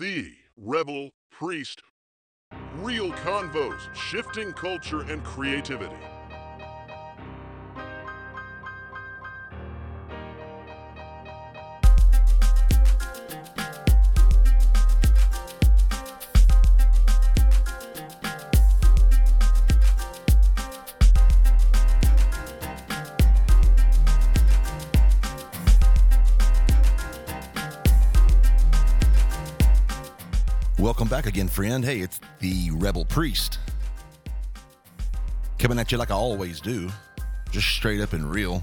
The Rebel Priest. Real convos, shifting culture and creativity. Back again, friend. Hey, it's the Rebel Priest. Coming at you like I always do, just straight up and real.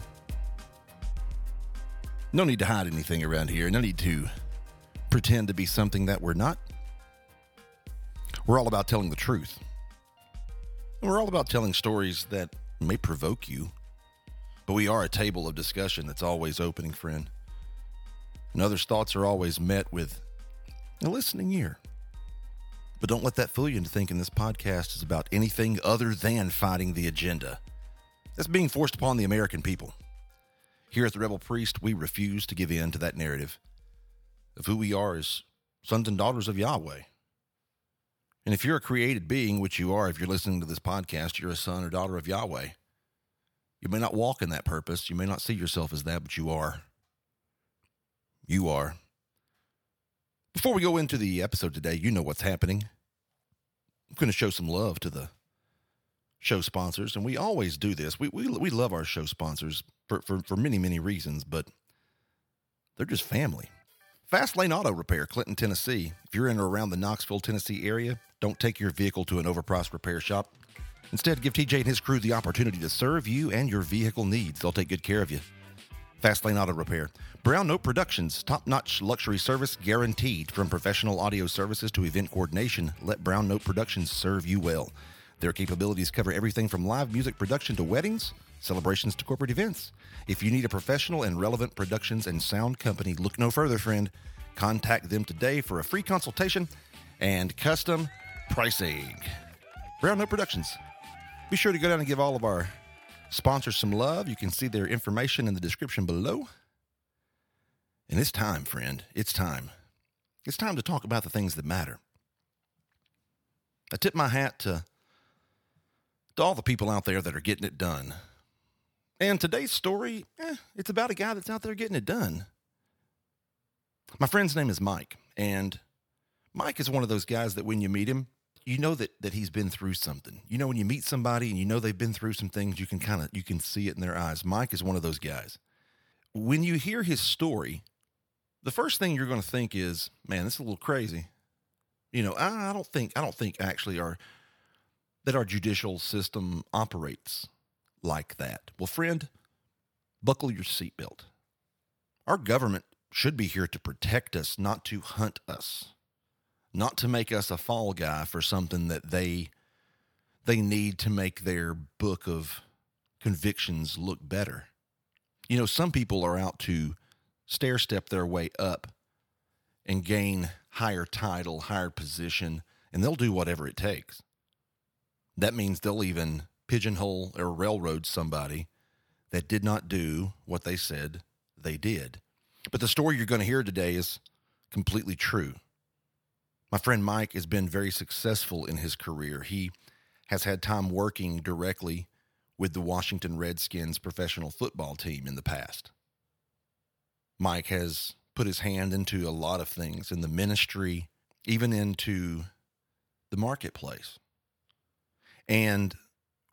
No need to hide anything around here. No need to pretend to be something that we're not. We're all about telling the truth. And we're all about telling stories that may provoke you. But we are a table of discussion that's always opening, friend. And others' thoughts are always met with a listening ear. But don't let that fool you into thinking this podcast is about anything other than fighting the agenda that's being forced upon the American people. Here at the Rebel Priest, we refuse to give in to that narrative of who we are as sons and daughters of Yahweh. And if you're a created being, which you are if you're listening to this podcast, you're a son or daughter of Yahweh. You may not walk in that purpose, you may not see yourself as that, but you are. You are. Before we go into the episode today, you know what's happening. I'm going to show some love to the show sponsors, and we always do this. We we, we love our show sponsors for, for, for many, many reasons, but they're just family. Fast Lane Auto Repair, Clinton, Tennessee. If you're in or around the Knoxville, Tennessee area, don't take your vehicle to an overpriced repair shop. Instead, give TJ and his crew the opportunity to serve you and your vehicle needs. They'll take good care of you. Fast Lane Auto Repair. Brown Note Productions, top notch luxury service guaranteed. From professional audio services to event coordination, let Brown Note Productions serve you well. Their capabilities cover everything from live music production to weddings, celebrations to corporate events. If you need a professional and relevant productions and sound company, look no further, friend. Contact them today for a free consultation and custom pricing. Brown Note Productions. Be sure to go down and give all of our sponsors some love. You can see their information in the description below. And it's time, friend. It's time. It's time to talk about the things that matter. I tip my hat to, to all the people out there that are getting it done. And today's story, eh, it's about a guy that's out there getting it done. My friend's name is Mike, and Mike is one of those guys that when you meet him, you know that that he's been through something. You know when you meet somebody and you know they've been through some things, you can kind of you can see it in their eyes. Mike is one of those guys. When you hear his story, the first thing you're going to think is, "Man, this is a little crazy." You know, I, I don't think I don't think actually our that our judicial system operates like that. Well, friend, buckle your seatbelt. Our government should be here to protect us, not to hunt us not to make us a fall guy for something that they they need to make their book of convictions look better. You know, some people are out to stair step their way up and gain higher title, higher position, and they'll do whatever it takes. That means they'll even pigeonhole or railroad somebody that did not do what they said they did. But the story you're going to hear today is completely true. My friend Mike has been very successful in his career. He has had time working directly with the Washington Redskins professional football team in the past. Mike has put his hand into a lot of things in the ministry, even into the marketplace. And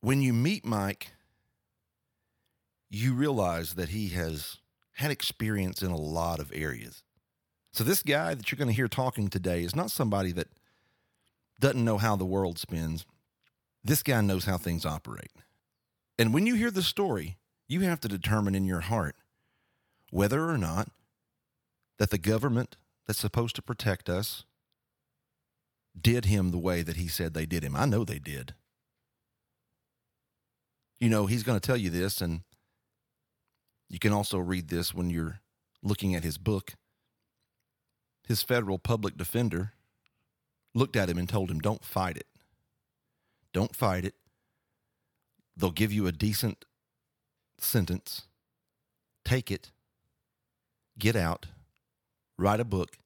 when you meet Mike, you realize that he has had experience in a lot of areas. So, this guy that you're going to hear talking today is not somebody that doesn't know how the world spins. This guy knows how things operate. And when you hear the story, you have to determine in your heart whether or not that the government that's supposed to protect us did him the way that he said they did him. I know they did. You know, he's going to tell you this, and you can also read this when you're looking at his book his federal public defender looked at him and told him, Don't fight it. Don't fight it. They'll give you a decent sentence. Take it, get out, write a book,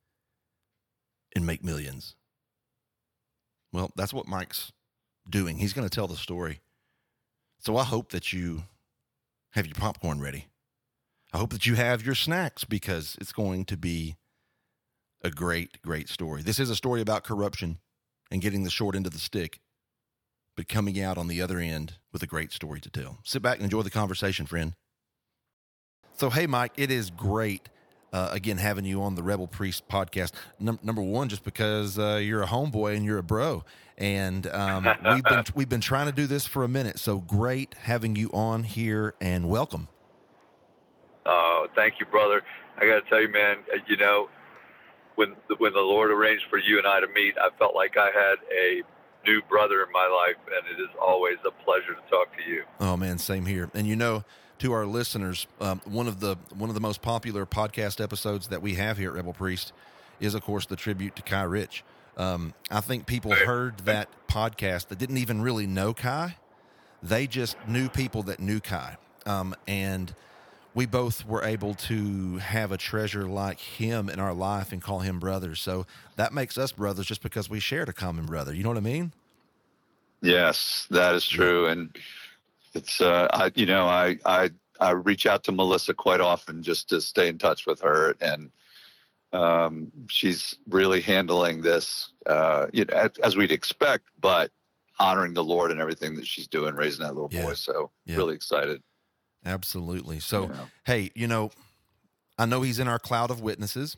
and make millions. Well, that's what Mike's doing. He's going to tell the story. So I hope that you have your popcorn ready. I hope that you have your snacks because it's going to be a great, great story. This is a story about corruption and getting the short end of the stick, but coming out on the other end with a great story to tell. Sit back and enjoy the conversation, friend. So, hey, Mike, it is great. Uh, again, having you on the Rebel Priest podcast. Num- number one, just because uh, you're a homeboy and you're a bro, and um, we've been we've been trying to do this for a minute. So great having you on here, and welcome. Oh, thank you, brother. I got to tell you, man. uh, You know, when when the Lord arranged for you and I to meet, I felt like I had a new brother in my life, and it is always a pleasure to talk to you. Oh man, same here. And you know, to our listeners, um, one of the one of the most popular podcast episodes that we have here at Rebel Priest is, of course, the tribute to Kai Rich. Um, I think people heard that podcast that didn't even really know Kai; they just knew people that knew Kai, um, and we both were able to have a treasure like him in our life and call him brother. So that makes us brothers just because we shared a common brother. You know what I mean? Yes, that is true, and it's uh, I you know I I I reach out to Melissa quite often just to stay in touch with her, and um, she's really handling this uh, you know as, as we'd expect, but honoring the Lord and everything that she's doing, raising that little Yeah. boy. So Yeah. really excited. Absolutely. So, you know. hey, you know, I know he's in our cloud of witnesses,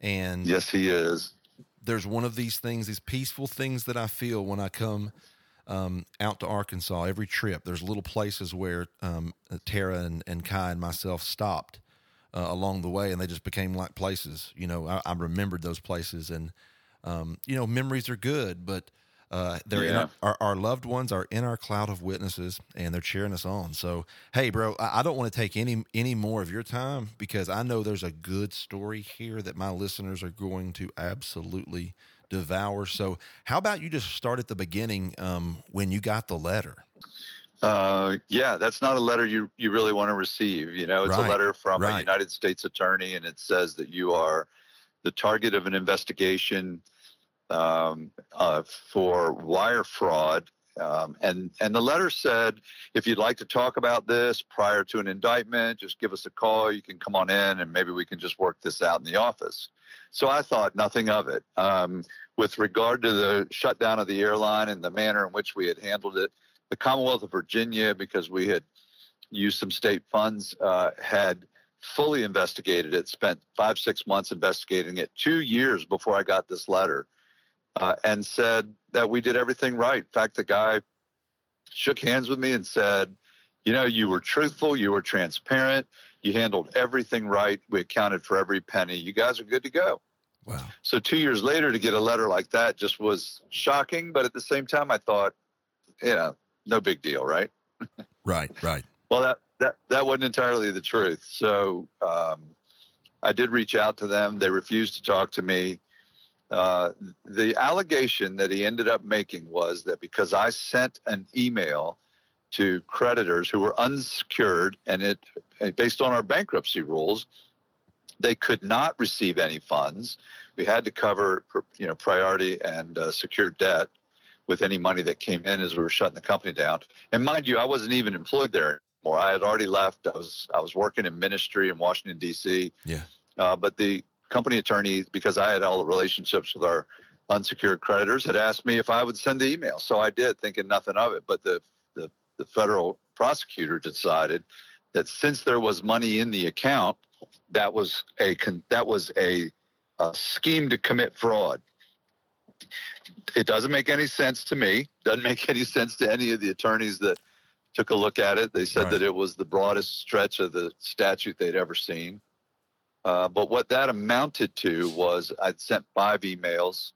and yes, he is. there's one of these things, these peaceful things that I feel when I come um, out to Arkansas every trip. There's little places where um, Tara and, and Kai and myself stopped uh, along the way, and they just became like places. You know, I, I remembered those places, and um, you know, memories are good, but uh, they're in Yeah. our, our, our loved ones are in our cloud of witnesses, and they're cheering us on. So, hey, bro, I, I don't want to take any any more of your time because I know there's a good story here that my listeners are going to absolutely devour. So, how about you just start at the beginning um, when you got the letter? Uh, yeah, that's not a letter you you really want to receive. You know, it's Right, a letter from right. a United States attorney, and it says that you are the target of an investigation um, uh, for wire fraud. Um, and and the letter said, if you'd like to talk about this prior to an indictment, just give us a call. You can come on in, and maybe we can just work this out in the office. So I thought nothing of it. Um, with regard to the shutdown of the airline and the manner in which we had handled it, the Commonwealth of Virginia, because we had used some state funds, uh, had fully investigated it, spent five, six months investigating it, two years before I got this letter, uh, and said that we did everything right. In fact, the guy shook hands with me and said, You know, you were truthful, you were transparent, you handled everything right, we accounted for every penny. You guys are good to go. Wow. So two years later, to get a letter like that just was shocking. But at the same time, I thought, you know, no big deal, right? Right, right. Well, that that that wasn't entirely the truth. So um, I did reach out to them. They refused to talk to me. Uh, the allegation that he ended up making was that because I sent an email to creditors who were unsecured, and it based on our bankruptcy rules, they could not receive any funds. We had to cover, you know, priority and uh, secured debt with any money that came in as we were shutting the company down. And mind you, I wasn't even employed there anymore. I had already left. I was I was working in ministry in Washington D.C. Yeah. Uh, but the company attorney, because I had all the relationships with our unsecured creditors, had asked me if I would send the email. So I did, thinking nothing of it. But the the, the federal prosecutor decided that since there was money in the account, that was a that was a, a scheme to commit fraud. It doesn't make any sense to me. Doesn't make any sense to any of the attorneys that took a look at it. They said Right. that it was the broadest stretch of the statute they'd ever seen. Uh, but what that amounted to was I'd sent five emails.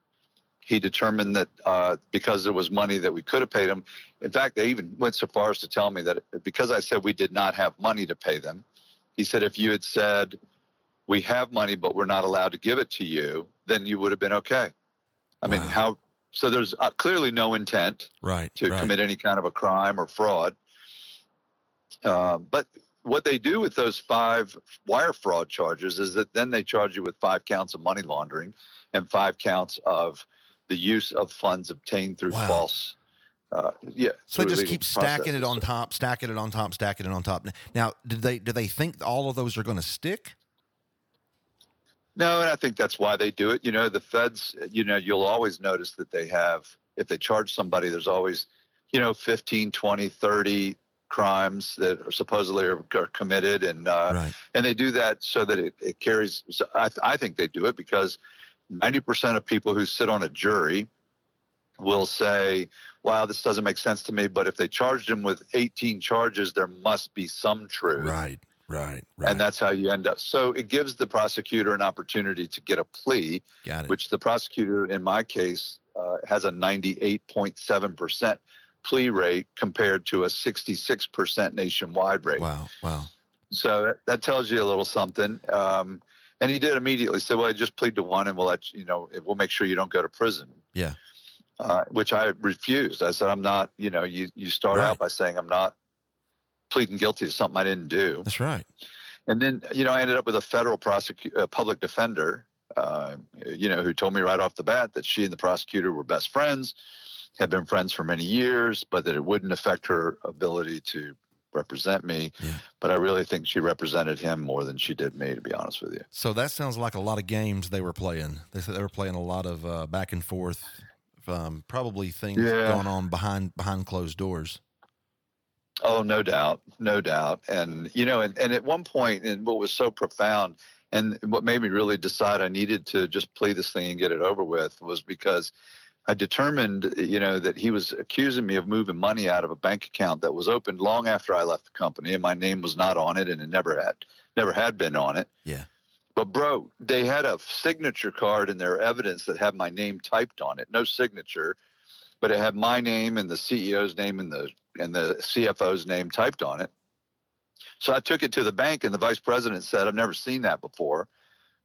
He determined that uh, because there was money that we could have paid him. In fact, they even went so far as to tell me that because I said we did not have money to pay them, he said if you had said we have money but we're not allowed to give it to you, then you would have been okay. I mean, how? So there's uh, clearly no intent Right. to right. commit any kind of a crime or fraud. Um, but what they do with those five wire fraud charges is that then they charge you with five counts of money laundering and five counts of the use of funds obtained through Wow. false. Uh, yeah. So they just legal keep stacking it on top, stacking it on top, stacking it on top. Now, did they do they think all of those are going to stick? No, and I think that's why they do it. You know, the feds, you know, you'll always notice that they have, if they charge somebody, there's always, you know, 15, 20, 30 crimes that are supposedly are, are committed. And, uh, right. and they do that so that it, it carries. So I, I think they do it because 90% of people who sit on a jury will say, wow, this doesn't make sense to me. But if they charged him with 18 charges, there must be some truth. Right. Right. Right. And that's how you end up. So it gives the prosecutor an opportunity to get a plea, which the prosecutor, in my case, uh, has a 98.7% plea rate compared to a 66% nationwide rate. wow. Wow. So that, that tells you a little something. Um, and he did immediately say, "Well, I just plead to one, and we'll let you, you know, we'll make sure you don't go to prison." Yeah. Uh, which I refused. I said, "I'm not. You know, you you start Right. out by saying I'm not pleading guilty to something I didn't do." That's right. And then, you know, I ended up with a federal prosecu- uh, public defender, uh, you know, who told me right off the bat that she and the prosecutor were best friends, had been friends for many years, but that it wouldn't affect her ability to represent me. Yeah. But I really think she represented him more than she did me, to be honest with you. So that sounds like a lot of games they were playing. They said they were playing a lot of uh, back and forth, um, probably things Yeah. going on behind behind closed doors. Oh, no doubt, no doubt. And you know, and, and at one point, and what was so profound, and what made me really decide I needed to just play this thing and get it over with was because I determined, you know, that he was accusing me of moving money out of a bank account that was opened long after I left the company, and my name was not on it, and it never had, never had been on it. Yeah. But bro, they had a signature card in their evidence that had my name typed on it, no signature, but it had my name and the CEO's name and the and the CFO's name typed on it. So I took it to the bank, and the vice president said, "I've never seen that before.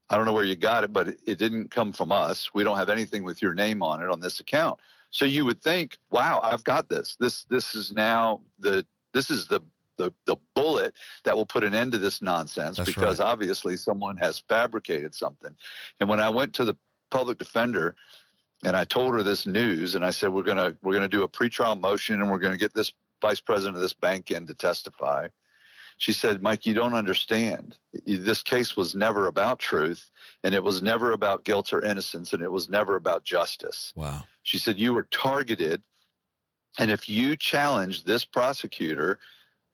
I don't know where you got it, but it, didn't come from us. We don't have anything with your name on it on this account." So you would think, "Wow, I've got this. This this is now the this is the the, the bullet that will put an end to this nonsense That's because right. obviously someone has fabricated something." And when I went to the public defender and I told her this news, and I said, "We're gonna we're gonna do a pretrial motion, and we're gonna get this vice president of this bank in to testify." She said, "Mike, you don't understand. This case was never about truth, and it was never about guilt or innocence, and it was never about justice." Wow. She said, "You were targeted, and if you challenge this prosecutor."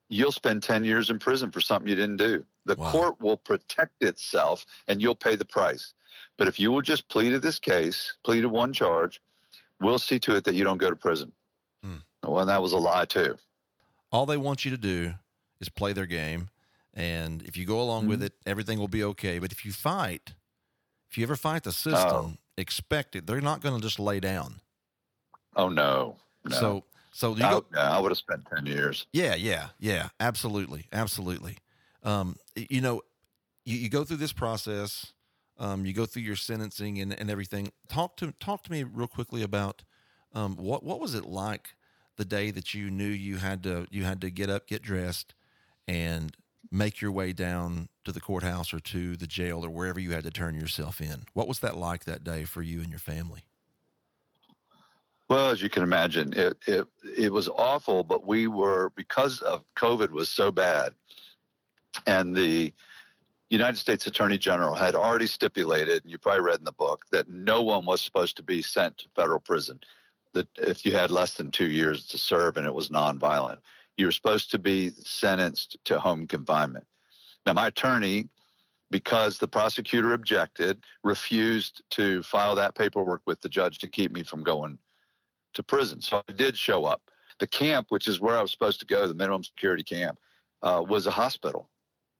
You'll spend 10 years in prison for something you didn't do. The Wow. court will protect itself and you'll pay the price. But if you will just plead to this case, plead to one charge, we'll see to it that you don't go to prison. Hmm. Well, that was a lie too. All they want you to do is play their game, and if you go along with Mm-hmm. it, everything will be okay. But if you fight, if you ever fight the system, Oh. expect it. They're not going to just lay down. Oh no, no. So, so you I, go. yeah, I would have spent 10 years. Yeah, yeah, yeah. Absolutely, absolutely. Um, you know, you, you go through this process. Um, you go through your sentencing and, and everything. Talk to talk to me real quickly about um, what what was it like the day that you knew you had to you had to get up, get dressed, and make your way down to the courthouse or to the jail or wherever you had to turn yourself in. What was that like that day for you and your family? Well, as you can imagine, it, it it was awful, but we were because of COVID was so bad, and the United States Attorney General had already stipulated, and you probably read in the book, that no one was supposed to be sent to federal prison. That if you had less than two years to serve and it was nonviolent, you were supposed to be sentenced to home confinement. Now, my attorney, because the prosecutor objected, refused to file that paperwork with the judge to keep me from going to prison. So I did show up. The camp, which is where I was supposed to go, the minimum security camp, uh, was a hospital.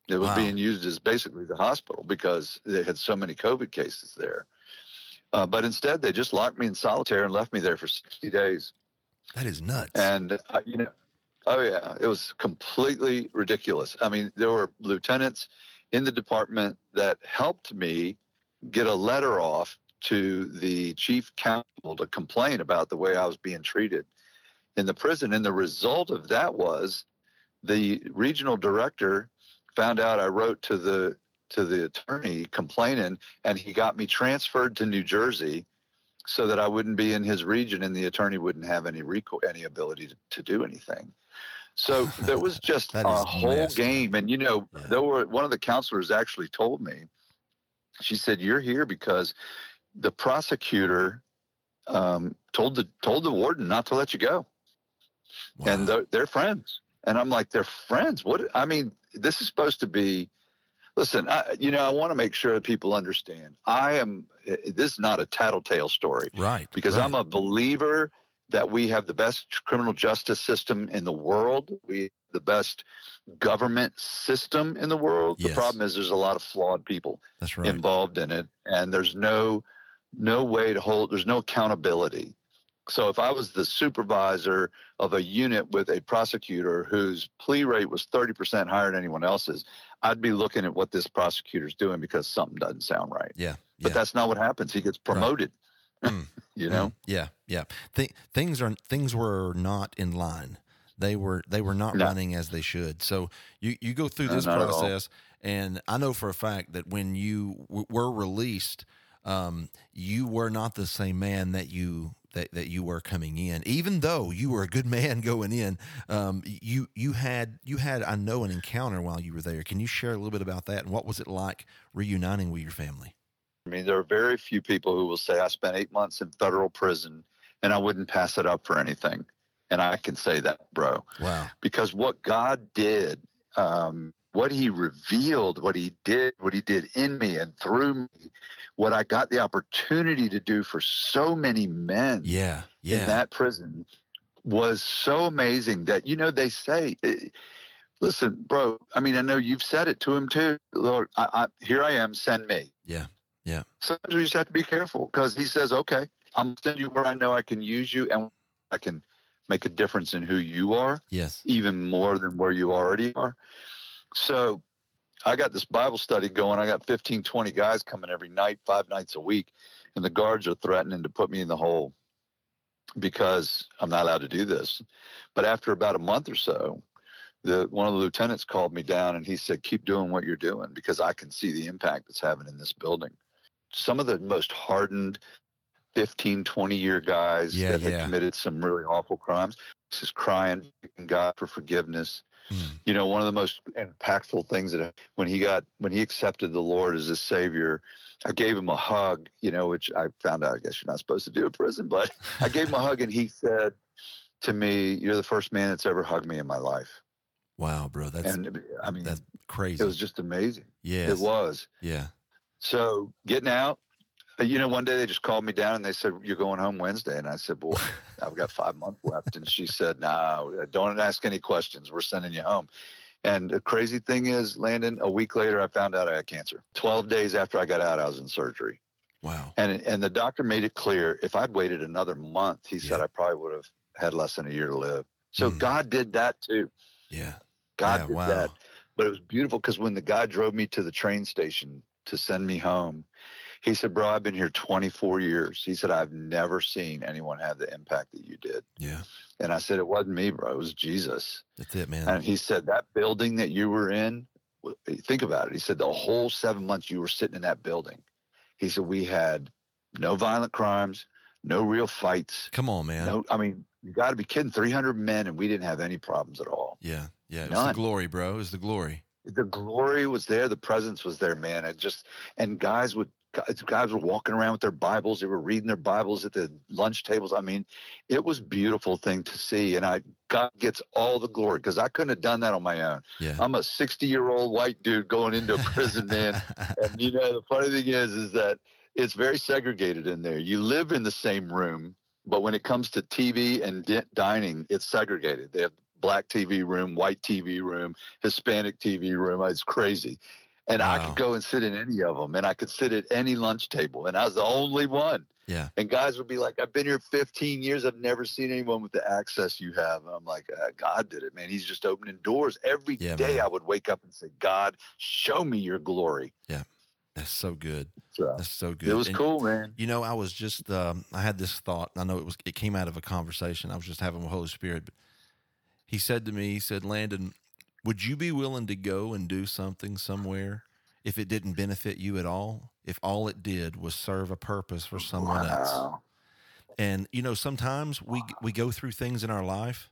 It was Wow. being used as basically the hospital because they had so many COVID cases there. Uh, but instead, they just locked me in solitary and left me there for 60 days. That is nuts. And uh, you know, oh yeah, it was completely ridiculous. I mean, there were lieutenants in the department that helped me get a letter off to the chief counsel to complain about the way I was being treated in the prison. And the result of that was the regional director found out I wrote to the to the attorney complaining, and he got me transferred to New Jersey so that I wouldn't be in his region, and the attorney wouldn't have any any ability to, to do anything. So there was just a whole up. game, and you know, Yeah. there were one of the counselors actually told me. She said, "You're here because the prosecutor um, told the told the warden not to let you go, and they're, they're friends." And I'm like, "They're friends? What? I mean, this is supposed to be." Listen, I, you know, I want to make sure that people understand. I am. This is not a tattletale story right. because right. I'm a believer that we have the best criminal justice system in the world. We have the best government system in the world. Yes. The problem is there's a lot of flawed people That's right. involved in it, and there's no no way to hold. There's no accountability. So if I was the supervisor of a unit with a prosecutor whose plea rate was 30% higher than anyone else's, I'd be looking at what this prosecutor's doing because something doesn't sound right. yeah. But yeah. that's not what happens. He gets promoted. Mm. you know. Mm, yeah, yeah. Th- things are things were not in line. They were they were not No. running as they should. So you you go through this all. process, and I know for a fact that when you w- were released, um, you were not the same man that you. That, that you were coming in, even though you were a good man going in, um, you you had you had I know an encounter while you were there. Can you share a little bit about that and what was it like reuniting with your family? I mean, there are very few people who will say, I spent eight months in federal prison and I wouldn't pass it up for anything. And I can say that, bro, Wow, because what God did, um, what he revealed, what he did, what he did in me and through me, what I got the opportunity to do for so many men yeah, yeah, in that prison was so amazing that, you know, they say, eh, listen, bro, I mean, I know you've said it to him too. Lord, I, I, here I am, send me Yeah, yeah, sometimes we just have to be careful because he says, okay, I'm sending you where I know I can use you and I can make a difference in who you are, yes, even more than where you already are. So I got this Bible study going. I got 15, 20 guys coming every night, five nights a week, and the guards are threatening to put me in the hole because I'm not allowed to do this. But after about a month or so, the one of the lieutenants called me down and he said, "Keep doing what you're doing because I can see the impact it's having in this building." Some of the most hardened 15, 20 year guys Yeah, that had yeah. committed some really awful crimes, is crying, God for forgiveness. Mm. You know, one of the most impactful things that when he got when he accepted the Lord as his Savior, I gave him a hug. You know, which I found out I guess you're not supposed to do in prison, but I gave him a hug and he said to me, "You're the first man that's ever hugged me in my life." Wow, bro, that's and I mean, that's crazy. it was just amazing. Yeah, It was. Yeah. So getting out, you know, one day they just called me down and they said, "You're going home Wednesday," and I said, "Boy, I've got five months left." And she said, "No, don't ask any questions. We're sending you home." And the crazy thing is, Landon, a week later, I found out I had cancer. Twelve days after I got out, I was in surgery, Wow. and and the doctor made it clear if I'd waited another month, he said I probably would have had less than a year to live. So Mm. God did that too. Yeah. God yeah, did wow. that. But it was beautiful because when the guy drove me to the train station to send me home, he said, Bro, I've been here 24 years. He said, I've never seen anyone have the impact that you did. Yeah. And I said, It wasn't me, bro. It was Jesus. That's it, man. And he said, That building that you were in, think about it. He said, The whole seven months you were sitting in that building, he said, We had no violent crimes, no real fights. Come on, man. No, I mean, you got to be kidding. 300 men, and we didn't have any problems at all. Yeah. Yeah. It was the glory, bro. It was the glory. the glory was there the presence was there man it just and guys would guys, guys were walking around with their bibles. They were reading their bibles at the lunch tables. I mean it was a beautiful thing to see and i god gets all the glory because i couldn't have done that on my own. Yeah. i'm a 60 year old white dude going into a prison man and you know the funny thing is is that it's very segregated in there. You live in the same room but when it comes to tv and di- dining it's segregated. They have black tv room white tv room hispanic tv room. It's crazy and i could go and sit in any of them and i could sit at any lunch table and i was the only one yeah. and guys would be like i've been here 15 years i've never seen anyone with the access you have and i'm like uh, god did it man he's just opening doors every day. Yeah, man. i would wake up and say god show me your glory Yeah. That's so good. That's so good. it was And, cool man You know, I was just um, I had this thought. I know it was it came out of a conversation I was just having with Holy Spirit, but he said to me, he said, Landon, would you be willing to go and do something somewhere if it didn't benefit you at all? If all it did was serve a purpose for someone else? And you know, sometimes we we go through things in our life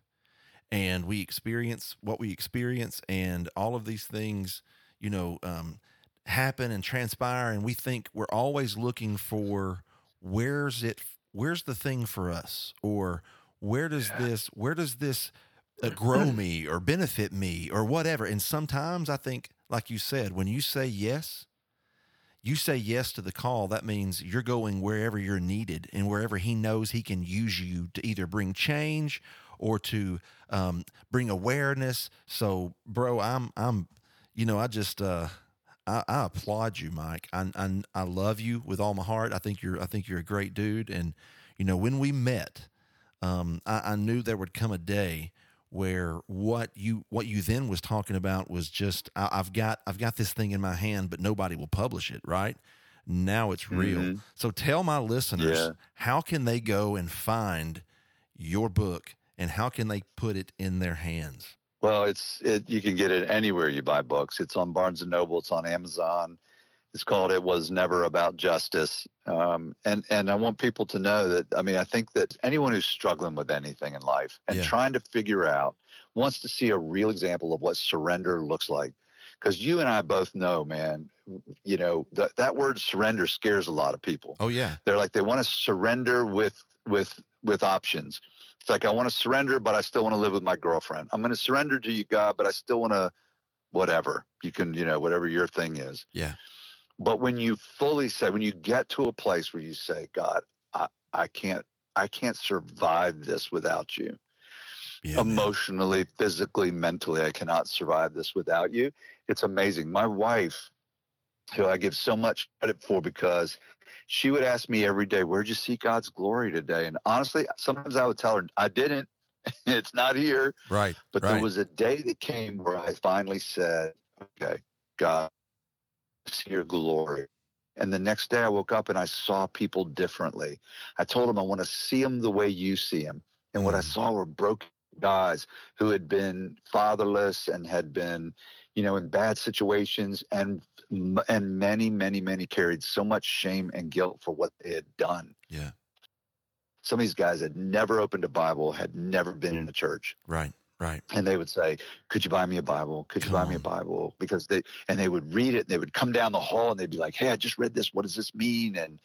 and we experience what we experience and all of these things, you know, um, happen and transpire and we think we're always looking for where's it where's the thing for us or where does this where does this uh, grow me or benefit me or whatever and sometimes i think like you said when you say yes you say yes to the call that means you're going wherever you're needed and wherever he knows he can use you to either bring change or to um, bring awareness so bro i'm i'm you know i just uh I, I applaud you, Mike. I, I I love you with all my heart. I think you're I think you're a great dude. And you know, when we met, um, I, I knew there would come a day where what you what you then was talking about was just I, I've got I've got this thing in my hand, but nobody will publish it, right? Now it's real. Mhm. So tell my listeners Yeah. how can they go and find your book and how can they put it in their hands? Well, it's it, you can get it anywhere you buy books. It's on Barnes and Noble. It's on Amazon. It's called "It Was Never About Justice," um, and and I want people to know that. I mean, I think that anyone who's struggling with anything in life and Yeah. trying to figure out wants to see a real example of what surrender looks like. Because you and I both know, man, you know that that word surrender scares a lot of people Oh yeah. they're like they want to surrender with with with options it's like i want to surrender but i still want to live with my girlfriend i'm going to surrender to you god but i still want to whatever you can you know whatever your thing is Yeah. But when you fully say when you get to a place where you say god i i can't i can't survive this without you Yeah. emotionally physically mentally i cannot survive this without you it's amazing my wife who i give so much credit for because she would ask me every day where'd you see god's glory today and honestly sometimes i would tell her i didn't it's not here Right. but right. there was a day that came where i finally said okay god see your glory and the next day i woke up and i saw people differently i told them i want to see them the way you see them and what i Mm. saw were broken guys who had been fatherless and had been you know in bad situations and and many many many carried so much shame and guilt for what they had done Yeah. some of these guys had never opened a bible had never been in a church Right. Right. and they would say could you buy me a bible could you Come buy me a bible because they and they would read it and they would come down the hall and they'd be like hey i just read this what does this mean and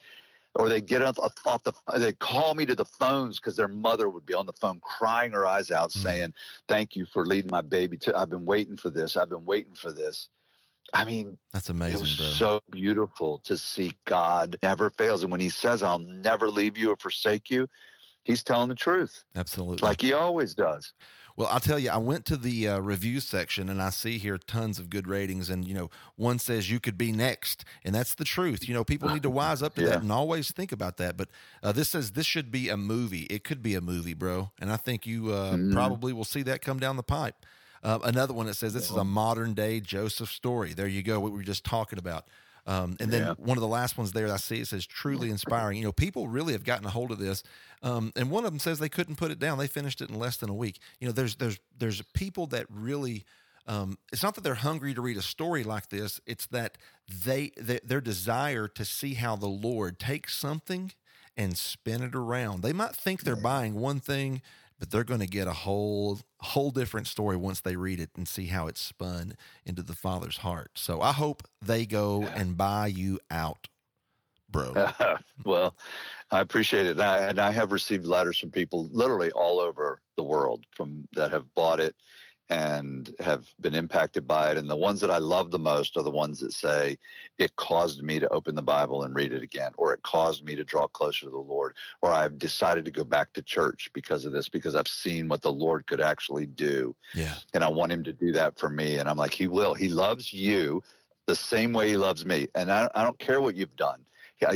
or they'd get off, off the they'd call me to the phones because their mother would be on the phone crying her eyes out Mm. saying thank you for leading my baby to i've been waiting for this i've been waiting for this i mean That's amazing. it was bro. so beautiful to see god never fails and when he says i'll never leave you or forsake you he's telling the truth Absolutely. like he always does Well, I'll tell you, I went to the uh, review section and I see here tons of good ratings. And, you know, one says you could be next. And that's the truth. You know, people need to wise up to Yeah. that and always think about that. But uh, this says this should be a movie. It could be a movie, bro. And I think you uh, Mhm. probably will see that come down the pipe. Uh, another one that says this is a modern day Joseph story. There you go, what we were just talking about. Um, and then Yeah. one of the last ones there I see it says truly inspiring. You know, people really have gotten a hold of this. Um, and one of them says they couldn't put it down. They finished it in less than a week. You know, there's there's there's people that really. Um, it's not that they're hungry to read a story like this. It's that they, they their desire to see how the Lord takes something and spin it around. They might think they're buying one thing, but they're going to get a whole whole different story once they read it and see how it's spun into the Father's heart. So I hope they go and buy you out, bro. well, I appreciate it, and I, and I have received letters from people literally all over the world from that have bought it and have been impacted by it. And the ones that I love the most are the ones that say it caused me to open the Bible and read it again, or it caused me to draw closer to the Lord, or I've decided to go back to church because of this, because I've seen what the Lord could actually do Yeah, and I want him to do that for me. And I'm like, he will. He loves you the same way he loves me, and I, I don't care what you've done. I,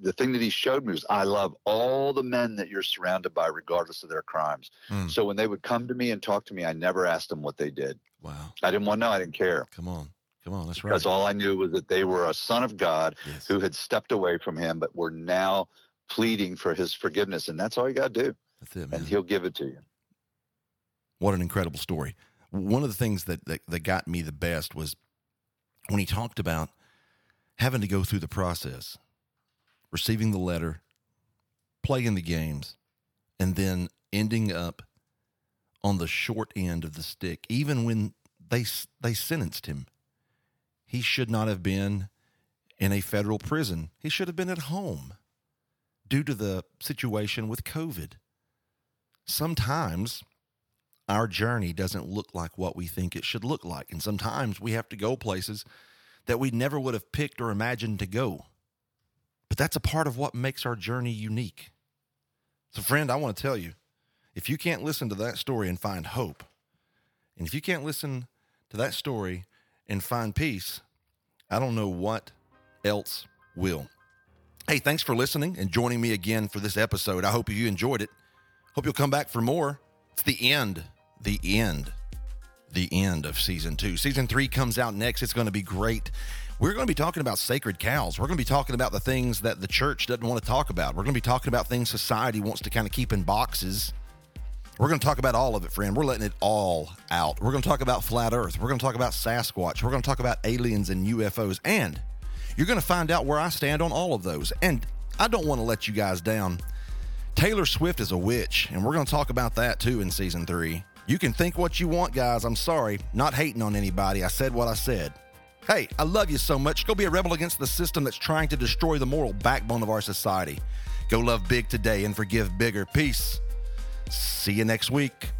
the thing that he showed me was, I love all the men that you're surrounded by, regardless of their crimes. Mm. So when they would come to me and talk to me, I never asked them what they did. wow. I didn't want to know. I didn't care Come on, come on. That's right. because all I knew was that they were a son of God yes. who had stepped away from him, but were now pleading for his forgiveness. And that's all you got to do, That's it, man. and he'll give it to you. What an incredible story. one of the things that, that, that got me the best was when he talked about having to go through the process, receiving the letter, playing the games, and then ending up on the short end of the stick. Even when they they sentenced him, he should not have been in a federal prison. He should have been at home due to the situation with COVID. Sometimes our journey doesn't look like what we think it should look like. And sometimes we have to go places that we never would have picked or imagined to go. But that's a part of what makes our journey unique. So, friend, I want to tell you if you can't listen to that story and find hope, and if you can't listen to that story and find peace, I don't know what else will. Hey, thanks for listening and joining me again for this episode. I hope you enjoyed it. Hope you'll come back for more. It's the end, the end, the end of season two. Season three comes out next. It's going to be great. We're going to be talking about sacred cows. We're going to be talking about the things that the church doesn't want to talk about. We're going to be talking about things society wants to kind of keep in boxes. We're going to talk about all of it, friend. We're letting it all out. We're going to talk about flat earth. We're going to talk about Sasquatch. We're going to talk about aliens and UFOs. And you're going to find out where I stand on all of those. And I don't want to let you guys down. Taylor Swift is a witch, and we're going to talk about that too in season three. You can think what you want, guys. I'm sorry. Not hating on anybody. I said what I said. Hey, I love you so much. Go be a rebel against the system that's trying to destroy the moral backbone of our society. Go love big today and forgive bigger. Peace. See you next week.